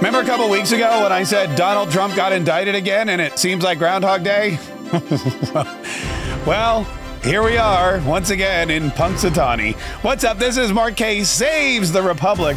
Remember a couple weeks ago when I said Donald Trump got indicted again and it seems like Groundhog Day? well, here we are once again in Punxsutawney. What's up? This is Mark Kaye Saves the Republic.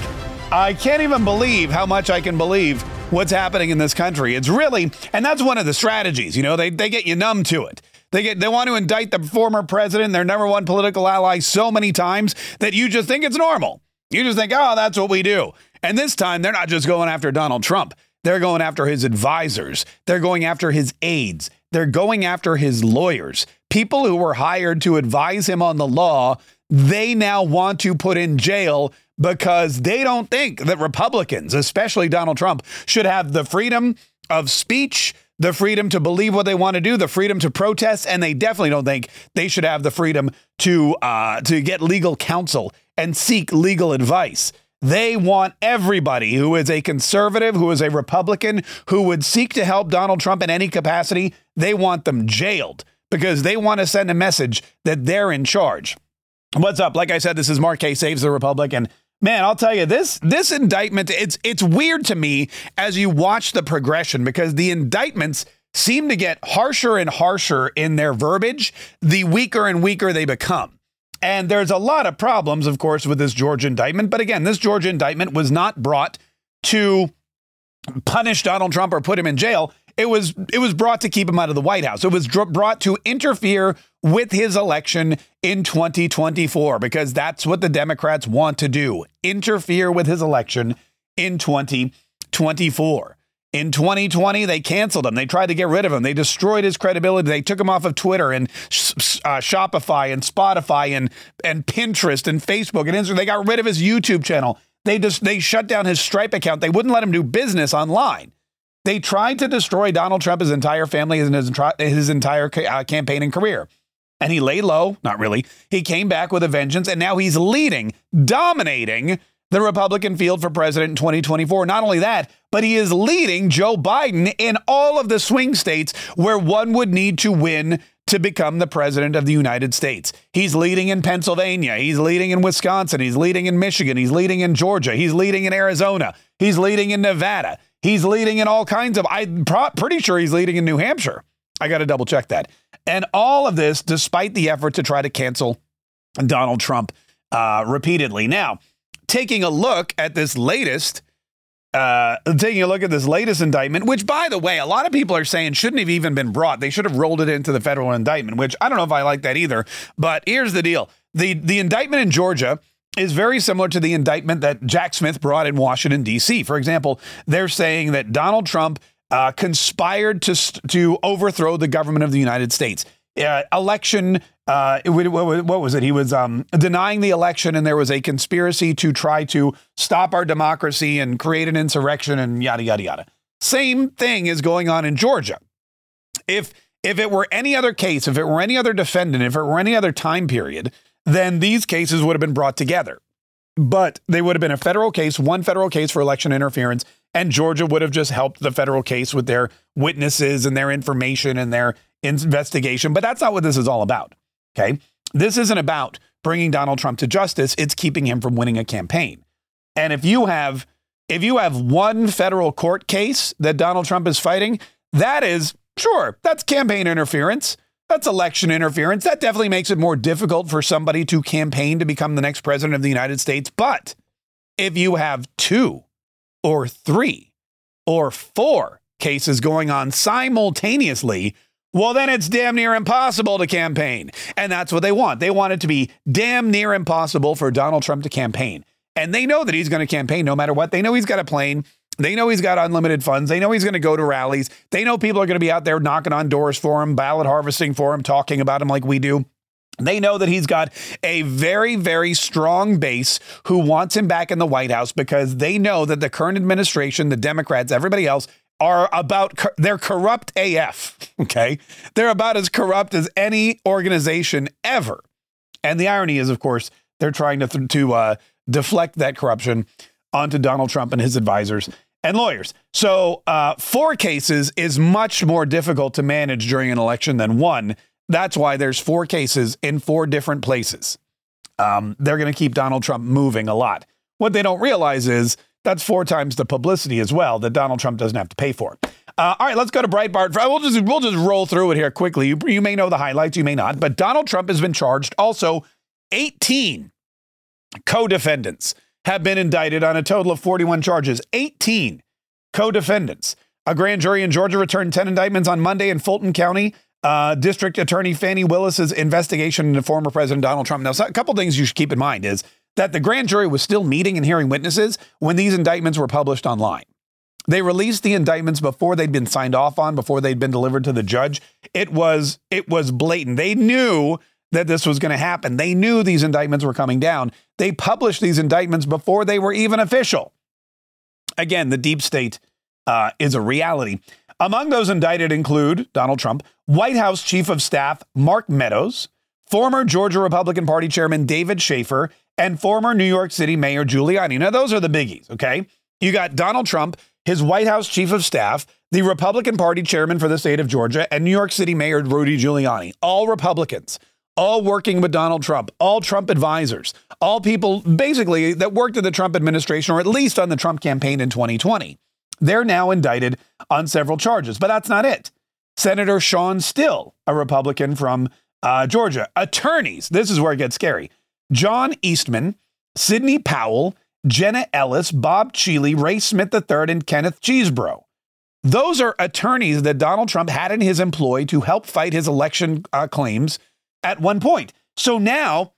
I can't even believe how much I can believe what's happening in this country. It's really, and that's one of the strategies. You know, they, they get you numb to it. They get they want to indict the former president, their number one political ally, so many times that you just think it's normal. You just think, oh, that's what we do. And this time, they're not just going after Donald Trump. They're going after his advisors. They're going after his aides. They're going after his lawyers. People who were hired to advise him on the law, they now want to put in jail because they don't think that Republicans, especially Donald Trump, should have the freedom of speech, the freedom to believe what they want to do, the freedom to protest, and they definitely don't think they should have the freedom to uh, to get legal counsel and seek legal advice. They want everybody who is a conservative, who is a Republican, who would seek to help Donald Trump in any capacity, they want them jailed because they want to send a message that they're in charge. What's up? Like I said, this is Mark Kaye Saves the Republic. And man, I'll tell you this this indictment, it's it's weird to me as you watch the progression because the indictments seem to get harsher and harsher in their verbiage the weaker and weaker they become. And there's a lot of problems, of course, with this Georgia indictment. But again, this Georgia indictment was not brought to punish Donald Trump or put him in jail. It was it was brought to keep him out of the White House. It was dr- brought to interfere with his election in 2024 because that's what the Democrats want to do. Interfere with his election in 2024. In 2020, they canceled him. They tried to get rid of him. They destroyed his credibility. They took him off of Twitter and uh, Shopify and Spotify and and Pinterest and Facebook and Instagram. They got rid of his YouTube channel. They just they shut down his Stripe account. They wouldn't let him do business online. They tried to destroy Donald Trump, his entire family, and his, his entire uh, campaign and career. And he lay low, not really. He came back with a vengeance, and now he's leading, dominating the Republican field for president in 2024. Not only that, but he is leading Joe Biden in all of the swing states where one would need to win to become the president of the United States. He's leading in Pennsylvania. He's leading in Wisconsin. He's leading in Michigan. He's leading in Georgia. He's leading in Arizona. He's leading in Nevada. He's leading in all kinds of, I'm pretty sure he's leading in New Hampshire. I got to double check that. And all of this despite the effort to try to cancel Donald Trump uh, repeatedly. Now, taking a look at this latest uh, taking a look at this latest indictment, which, by the way, a lot of people are saying shouldn't have even been brought. They should have rolled it into the federal indictment, which I don't know if I like that either. But here's the deal: the the indictment in Georgia is very similar to the indictment that Jack Smith brought in Washington D.C. For example, they're saying that Donald Trump uh, conspired to to overthrow the government of the United States. Uh, election uh, what, what, was it? He was um, denying the election, and there was a conspiracy to try to stop our democracy and create an insurrection, and yada yada yada. Same thing is going on in Georgia. If if it were any other case, if it were any other defendant, if it were any other time period, then these cases would have been brought together. But they would have been a federal case, one federal case for election interference, and Georgia would have just helped the federal case with their witnesses and their information and their investigation. But that's not what this is all about. Okay. This isn't about bringing Donald Trump to justice. It's keeping him from winning a campaign. And if you have, if you have one federal court case that Donald Trump is fighting, that is sure, that's campaign interference. That's election interference. That definitely makes it more difficult for somebody to campaign to become the next president of the United States. But if you have two or three or four cases going on simultaneously, well, then it's damn near impossible to campaign. And that's what they want. They want it to be damn near impossible for Donald Trump to campaign. And they know that he's going to campaign no matter what. They know he's got a plane. They know he's got unlimited funds. They know he's going to go to rallies. They know people are going to be out there knocking on doors for him, ballot harvesting for him, talking about him like we do. They know that he's got a very, very strong base who wants him back in the White House because they know that the current administration, the Democrats, everybody else are about, they're corrupt AF. Okay. They're about as corrupt as any organization ever. And the irony is, of course, they're trying to, to uh, deflect that corruption onto Donald Trump and his advisors and lawyers. So, uh, four cases is much more difficult to manage during an election than one. That's why there's four cases in four different places. Um, they're going to keep Donald Trump moving a lot. What they don't realize is that's four times the publicity as well that Donald Trump doesn't have to pay for. Uh, all right, let's go to Breitbart. We'll just we'll just roll through it here quickly. You, you may know the highlights, you may not, but Donald Trump has been charged. Also, 18 co-defendants have been indicted on a total of 41 charges. 18 co-defendants. A grand jury in Georgia returned 10 indictments on Monday in Fulton County. Uh, District Attorney Fani Willis's investigation into former President Donald Trump. Now, a couple things you should keep in mind is that the grand jury was still meeting and hearing witnesses when these indictments were published online. They released the indictments before they'd been signed off on, before they'd been delivered to the judge. It was it was blatant. They knew that this was going to happen. They knew these indictments were coming down. They published these indictments before they were even official. Again, the deep state uh, is a reality. Among those indicted include Donald Trump, White House Chief of Staff Mark Meadows, former Georgia Republican Party Chairman David Shafer, and former New York City Mayor Giuliani. Now, those are the biggies, okay? You got Donald Trump, his White House Chief of Staff, the Republican Party Chairman for the state of Georgia, and New York City Mayor Rudy Giuliani, all Republicans all working with Donald Trump, all Trump advisors, all people basically that worked in the Trump administration or at least on the Trump campaign in 2020. They're now indicted on several charges, but that's not it. Senator Shawn Still, a Republican from uh, Georgia, attorneys, this is where it gets scary. John Eastman, Sidney Powell, Jenna Ellis, Bob Cheeley, Ray Smith III, and Kenneth Chesebro. Those are attorneys that Donald Trump had in his employ to help fight his election uh, claims at one point. So now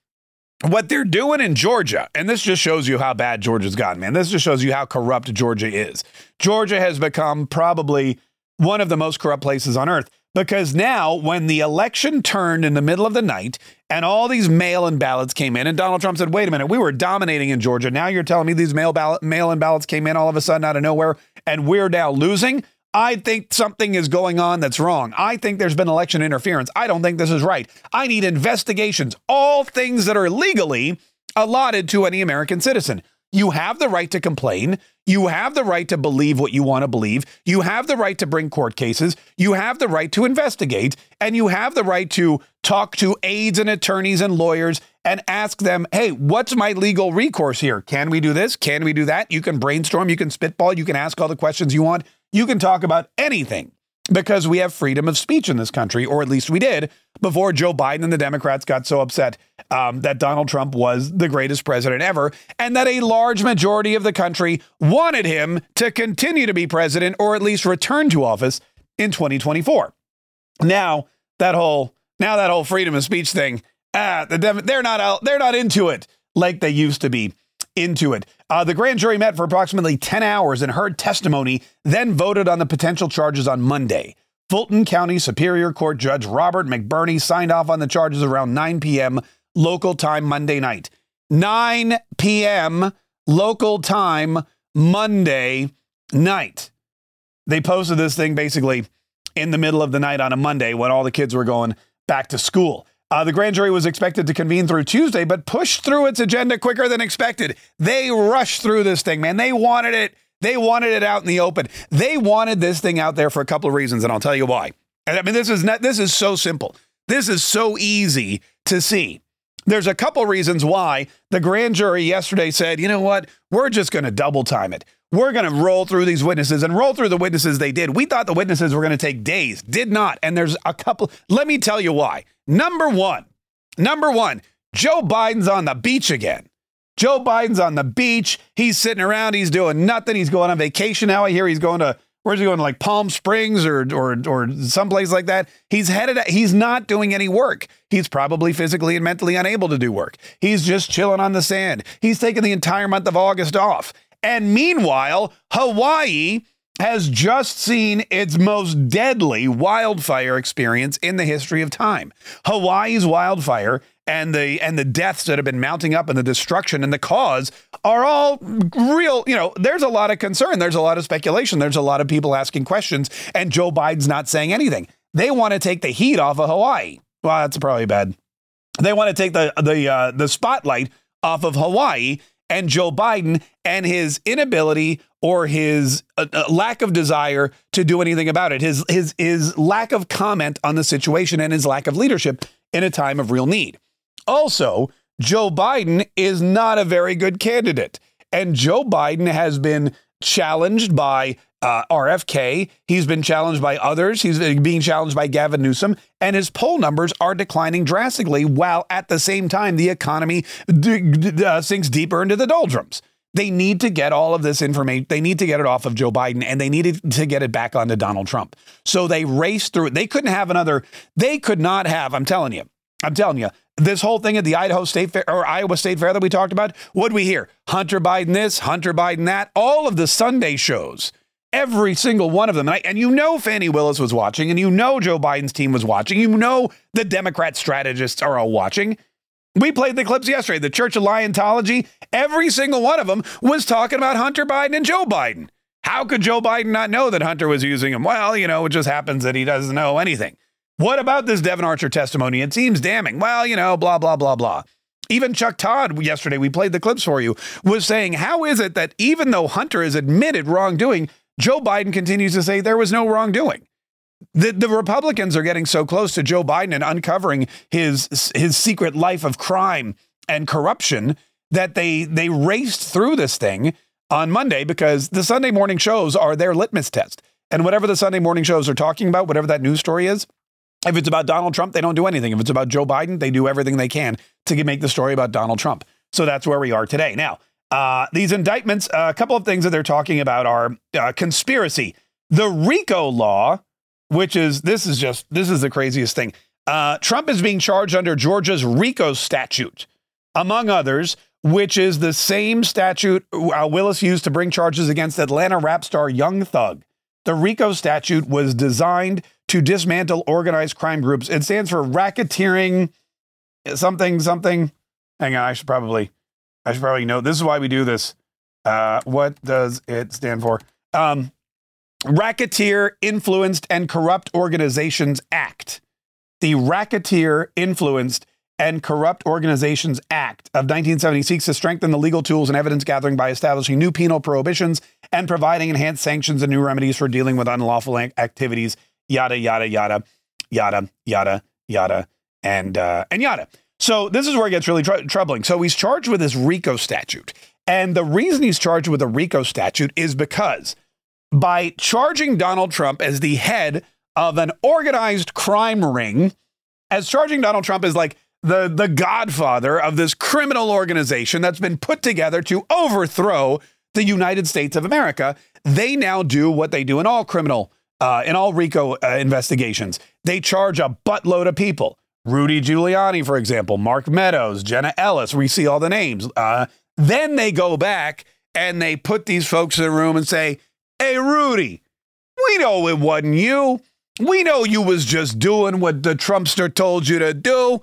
what they're doing in Georgia, and this just shows you how bad Georgia's gotten, man. This just shows you how corrupt Georgia is. Georgia has become probably one of the most corrupt places on earth because now, when the election turned in the middle of the night and all these mail in ballots came in, and Donald Trump said, wait a minute, we were dominating in Georgia. Now you're telling me these mail ballot, in ballots came in all of a sudden out of nowhere and we're now losing? I think something is going on that's wrong. I think there's been election interference. I don't think this is right. I need investigations. All things that are legally allotted to any American citizen. You have the right to complain. You have the right to believe what you want to believe. You have the right to bring court cases. You have the right to investigate. And you have the right to talk to aides and attorneys and lawyers and ask them, hey, what's my legal recourse here? Can we do this? Can we do that? You can brainstorm. You can spitball. You can ask all the questions you want. You can talk about anything because we have freedom of speech in this country, or at least we did before Joe Biden and the Democrats got so upset um, that Donald Trump was the greatest president ever, and that a large majority of the country wanted him to continue to be president or at least return to office in 2024. Now that whole now that whole freedom of speech thing, ah, the they're not out, they're not into it like they used to be into it. Uh, the grand jury met for approximately 10 hours and heard testimony, then voted on the potential charges on Monday. Fulton County Superior Court Judge Robert McBurney signed off on the charges around 9 p.m. local time Monday night. 9 p.m. local time Monday night. They posted this thing basically in the middle of the night on a Monday when all the kids were going back to school. Uh, the grand jury was expected to convene through Tuesday, but pushed through its agenda quicker than expected. They rushed through this thing, man. They wanted it. They wanted it out in the open. They wanted this thing out there for a couple of reasons, and I'll tell you why. And I mean, this is not. This is so simple. This is so easy to see. There's a couple reasons why the grand jury yesterday said, you know what, we're just going to double time it. We're going to roll through these witnesses and roll through the witnesses they did. We thought the witnesses were going to take days, did not. And there's a couple. Let me tell you why. Number one, number one, Joe Biden's on the beach again. Joe Biden's on the beach. He's sitting around. He's doing nothing. He's going on vacation now. I hear he's going to where's he going like Palm Springs or or or someplace like that. He's headed. He's not doing any work. He's probably physically and mentally unable to do work. He's just chilling on the sand. He's taking the entire month of August off. And meanwhile, Hawaii has just seen its most deadly wildfire experience in the history of time. Hawaii's wildfire and the and the deaths that have been mounting up and the destruction and the cause are all real. You know, there's a lot of concern. There's a lot of speculation. There's a lot of people asking questions, and Joe Biden's not saying anything. They want to take the heat off of Hawaii. Well, that's probably bad. They want to take the the uh, the spotlight off of Hawaii and Joe Biden and his inability or his uh, uh, lack of desire to do anything about it. His his his lack of comment on the situation and his lack of leadership in a time of real need. Also, Joe Biden is not a very good candidate. And Joe Biden has been challenged by uh, RFK. He's been challenged by others. He's being challenged by Gavin Newsom, and his poll numbers are declining drastically. While at the same time, the economy d- d- uh, sinks deeper into the doldrums. They need to get all of this information. They need to get it off of Joe Biden, and they needed to get it back onto Donald Trump. So they raced through it. They couldn't have another. They could not have. I'm telling you. I'm telling you, this whole thing at the Idaho State Fair or Iowa State Fair that we talked about, what we hear? Hunter Biden this, Hunter Biden that, all of the Sunday shows, every single one of them. And, I, and you know Fani Willis was watching, and you know Joe Biden's team was watching, you know the Democrat strategists are all watching. We played the clips yesterday. The Church of Liontology, every single one of them was talking about Hunter Biden and Joe Biden. How could Joe Biden not know that Hunter was using him? Well, you know, it just happens that he doesn't know anything. What about this Devon Archer testimony? It seems damning. Well, you know, blah, blah, blah, blah. Even Chuck Todd, yesterday, we played the clips for you, was saying, How is it that even though Hunter has admitted wrongdoing, Joe Biden continues to say there was no wrongdoing? The, the Republicans are getting so close to Joe Biden and uncovering his, his secret life of crime and corruption that they, they raced through this thing on Monday because the Sunday morning shows are their litmus test. And whatever the Sunday morning shows are talking about, whatever that news story is, if it's about Donald Trump, they don't do anything. If it's about Joe Biden, they do everything they can to make the story about Donald Trump. So that's where we are today. Now, uh, these indictments, uh, a couple of things that they're talking about are uh, conspiracy. The RICO law, which is this is just this is the craziest thing. Uh, Trump is being charged under Georgia's RICO statute, among others, which is the same statute uh, Willis used to bring charges against Atlanta rap star Young Thug. The RICO statute was designed to dismantle organized crime groups. It stands for racketeering something something. Hang on, I should probably I should probably know. This is why we do this. Uh, what does it stand for? Um, Racketeer Influenced and Corrupt Organizations Act. The Racketeer Influenced and Corrupt Organizations Act of 1970 seeks to strengthen the legal tools and evidence gathering by establishing new penal prohibitions and providing enhanced sanctions and new remedies for dealing with unlawful activities yada yada yada yada yada yada and uh, and yada. So this is where it gets really tr- troubling. So he's charged with this RICO statute, and the reason he's charged with a RICO statute is because by charging Donald Trump as the head of an organized crime ring, as charging Donald Trump as like the the godfather of this criminal organization that's been put together to overthrow the United States of America, they now do what they do in all criminal uh, in all RICO uh, investigations. They charge a buttload of people. Rudy Giuliani, for example, Mark Meadows, Jenna Ellis. We see all the names. Uh, then they go back and they put these folks in the room and say, "Hey, Rudy, we know it wasn't you. We know you was just doing what the Trumpster told you to do.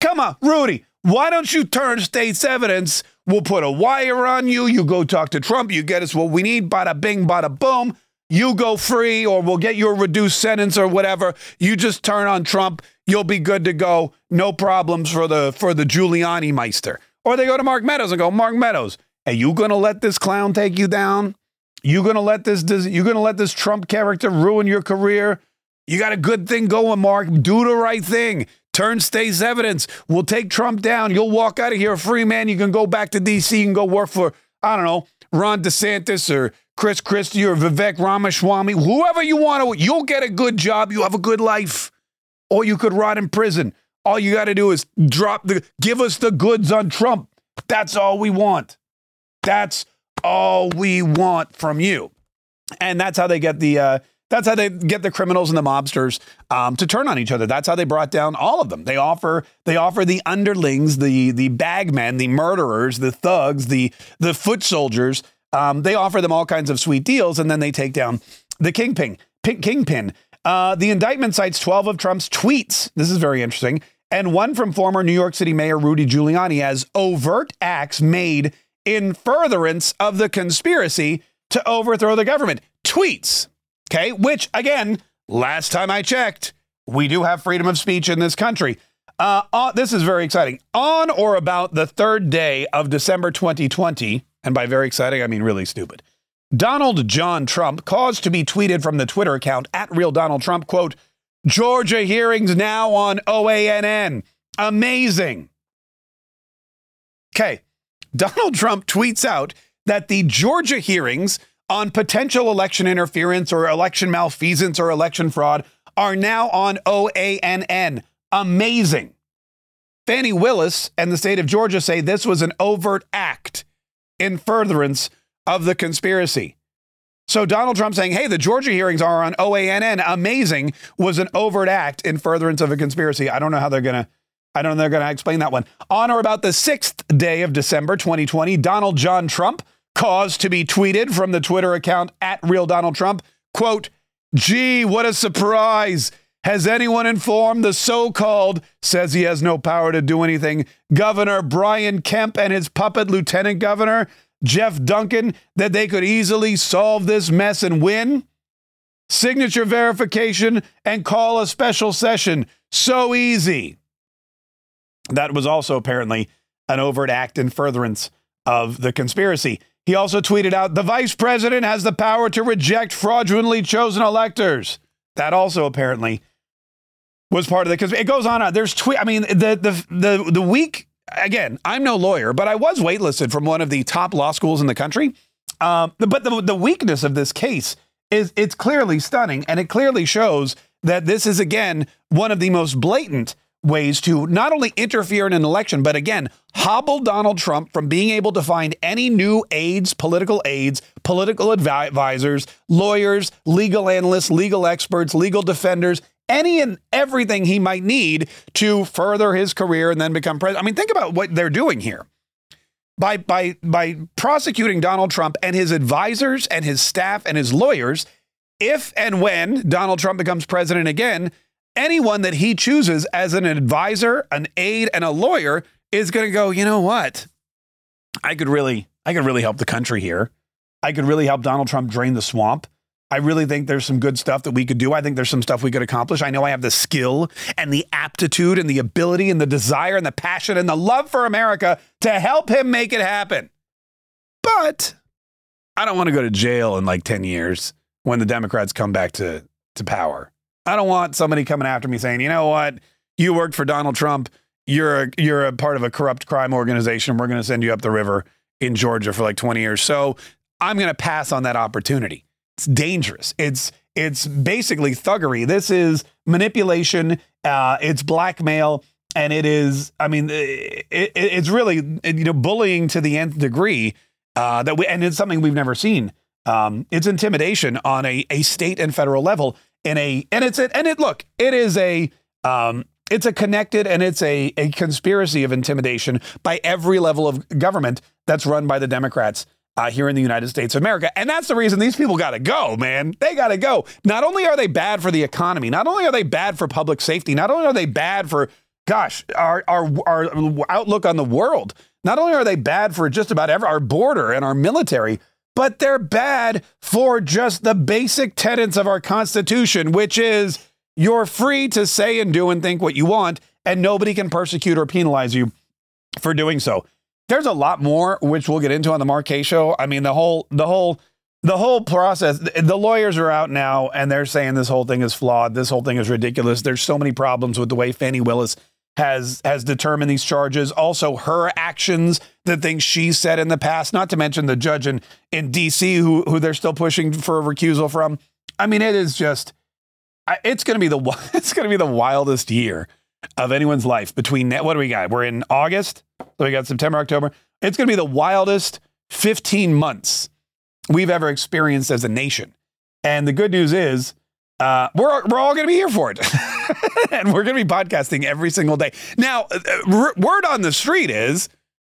Come on, Rudy, why don't you turn state's evidence? We'll put a wire on you. You go talk to Trump. You get us what we need. Bada bing, bada boom you go free or we'll get you a reduced sentence or whatever. You just turn on Trump, you'll be good to go. No problems for the for the Giuliani Meister. Or they go to Mark Meadows and go, Mark Meadows, are you gonna let this clown take you down? You gonna let this, you gonna let this Trump character ruin your career? You got a good thing going, Mark. Do the right thing. Turn state's evidence. We'll take Trump down. You'll walk out of here a free man. You can go back to DC and go work for, I don't know, Ron DeSantis or Chris Christie or Vivek Ramaswamy, whoever you want to, you'll get a good job. You have a good life. Or you could rot in prison. All you got to do is drop the, give us the goods on Trump. That's all we want. That's all we want from you. And that's how they get the, uh, that's how they get the criminals and the mobsters um, to turn on each other. That's how they brought down all of them. They offer they offer the underlings, the the bagmen, the murderers, the thugs, the the foot soldiers um, they offer them all kinds of sweet deals, and then they take down the kingpin. Kingpin. Uh, the indictment cites 12 of Trump's tweets. This is very interesting. and one from former New York City Mayor Rudy Giuliani as overt acts made in furtherance of the conspiracy to overthrow the government. Tweets, okay, which again, last time I checked, we do have freedom of speech in this country. Uh, uh, this is very exciting. On or about the third day of December 2020, and by very exciting, I mean really stupid, Donald John Trump caused to be tweeted from the Twitter account at Real Donald Trump, quote, Georgia hearings now on OANN. Amazing. Okay. Donald Trump tweets out that the Georgia hearings on potential election interference or election malfeasance or election fraud are now on OANN. Amazing. Fani Willis and the state of Georgia say this was an overt act in furtherance of the conspiracy. So Donald Trump saying, hey, the Georgia hearings are on OANN, amazing, was an overt act in furtherance of a conspiracy. I don't know how they're going to. I don't know they're going to explain that one. On or about the sixth day of December 2020, Donald John Trump caused to be tweeted from the Twitter account at Real Donald Trump, quote, gee, what a surprise. Has anyone informed the so called, says he has no power to do anything, Governor Brian Kemp and his puppet lieutenant governor Jeff Duncan that they could easily solve this mess and win? Signature verification and call a special session. So easy. That was also apparently an overt act in furtherance of the conspiracy. He also tweeted out the vice president has the power to reject fraudulently chosen electors. That also apparently was part of the because it goes on. There's tweet. I mean, the the the the week again, I'm no lawyer, but I was waitlisted from one of the top law schools in the country. Um, but the, the weakness of this case is it's clearly stunning, and it clearly shows that this is again one of the most blatant ways to not only interfere in an election, but again, hobble Donald Trump from being able to find any new aides, political aides, political advisors, lawyers, legal analysts, legal experts, legal defenders, any and everything he might need to further his career and then become president. I mean, think about what they're doing here. By, by, by prosecuting Donald Trump and his advisors and his staff and his lawyers, if and when Donald Trump becomes president again, anyone that he chooses as an advisor, an aide, and a lawyer is going to go, you know what? I could really, I could really help the country here. I could really help Donald Trump drain the swamp. I really think there's some good stuff that we could do. I think there's some stuff we could accomplish. I know I have the skill and the aptitude and the ability and the desire and the passion and the love for America to help him make it happen. But I don't want to go to jail in like 10 years when the Democrats come back to, to power. I don't want somebody coming after me saying, you know what? You worked for Donald Trump. You're a, you're a part of a corrupt crime organization. We're going to send you up the river in Georgia for like 20 years. So I'm going to pass on that opportunity. It's dangerous. It's it's basically thuggery. This is manipulation. Uh, it's blackmail, and it is. I mean, it, it, it's really you know bullying to the nth degree. Uh, that we and it's something we've never seen. Um, it's intimidation on a a state and federal level. In a and it's a, and it look it is a um, it's a connected and it's a a conspiracy of intimidation by every level of government that's run by the Democrats uh, here in the United States of America. And that's the reason these people got to go, man. They got to go. Not only are they bad for the economy, not only are they bad for public safety, not only are they bad for, gosh, our, our, our outlook on the world, not only are they bad for just about every, our border and our military, but they're bad for just the basic tenets of our Constitution, which is you're free to say and do and think what you want, and nobody can persecute or penalize you for doing so. There's a lot more which we'll get into on the Kaye show. I mean, the whole the whole the whole process. The lawyers are out now and they're saying this whole thing is flawed. This whole thing is ridiculous. There's so many problems with the way Fani Willis has has determined these charges. Also, her actions, the things she said in the past. Not to mention the judge in in D.C. who who they're still pushing for a recusal from. I mean, it is just it's going to be the it's going to be the wildest year of anyone's life between what do we got? We're in August, so we got September, October. It's going to be the wildest 15 months we've ever experienced as a nation. And the good news is, uh, we're, we're all going to be here for it. and we're going to be podcasting every single day. Now, uh, r- word on the street is,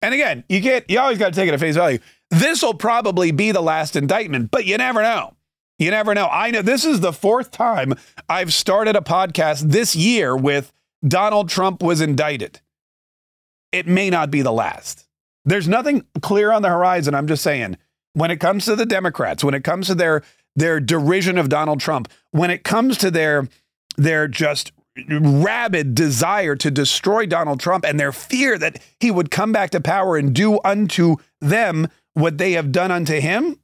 and again, you can't, you always got to take it at face value. This will probably be the last indictment, but you never know. You never know. I know this is the fourth time I've started a podcast this year with Donald Trump was indicted, it may not be the last. There's nothing clear on the horizon. I'm just saying, when it comes to the Democrats, when it comes to their their derision of Donald Trump, when it comes to their their just rabid desire to destroy Donald Trump and their fear that he would come back to power and do unto them what they have done unto him,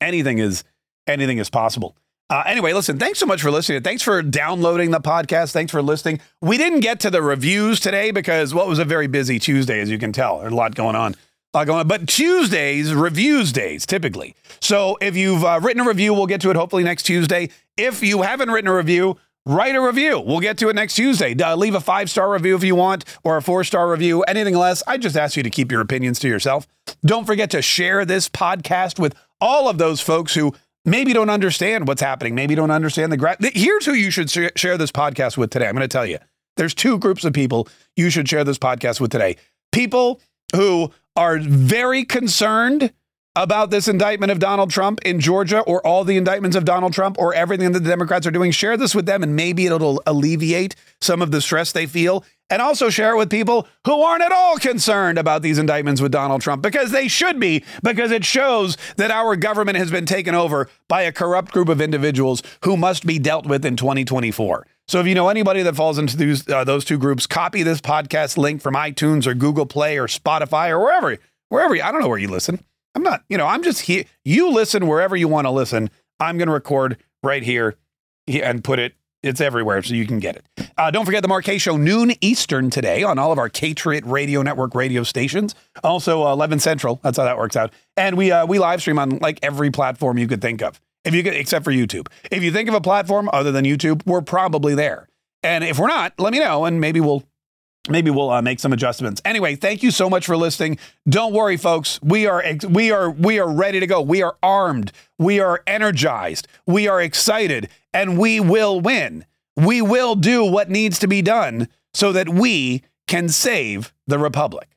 anything is anything is possible. Uh, anyway, listen, thanks so much for listening. Thanks for downloading the podcast. Thanks for listening. We didn't get to the reviews today because what well, was a very busy Tuesday, as you can tell. There's a lot going on. Lot going on. But Tuesdays, reviews days, typically. So if you've uh, written a review, we'll get to it hopefully next Tuesday. If you haven't written a review, write a review. We'll get to it next Tuesday. Uh, leave a five star review if you want, or a four star review. Anything less, I just ask you to keep your opinions to yourself. Don't forget to share this podcast with all of those folks who maybe don't understand what's happening, maybe don't understand the gra- Here's who you should share this podcast with today. I'm going to tell you. There's two groups of people you should share this podcast with today. People who are very concerned about this indictment of Donald Trump in Georgia or all the indictments of Donald Trump or everything that the Democrats are doing. Share this with them and maybe it'll alleviate some of the stress they feel and also share it with people who aren't at all concerned about these indictments with Donald Trump because they should be, because it shows that our government has been taken over by a corrupt group of individuals who must be dealt with in 2024. So if you know anybody that falls into those, uh, those two groups, copy this podcast link from iTunes or Google Play or Spotify or wherever, wherever, I don't know where you listen. I'm not, you know, I'm just here. You listen wherever you want to listen. I'm going to record right here and put it it's everywhere, so you can get it. Uh, don't forget the Mark Kaye Show, noon Eastern today on all of our Patriot Radio Network radio stations. Also, uh, 11 Central. That's how that works out. And we uh, we live stream on like every platform you could think of, if you could, except for YouTube. If you think of a platform other than YouTube, we're probably there. And if we're not, let me know, and maybe we'll maybe we'll uh, make some adjustments. Anyway, thank you so much for listening. Don't worry, folks. We are we are we are ready to go. We are armed. We are energized. We are excited, and we will win. We will do what needs to be done so that we can save the republic.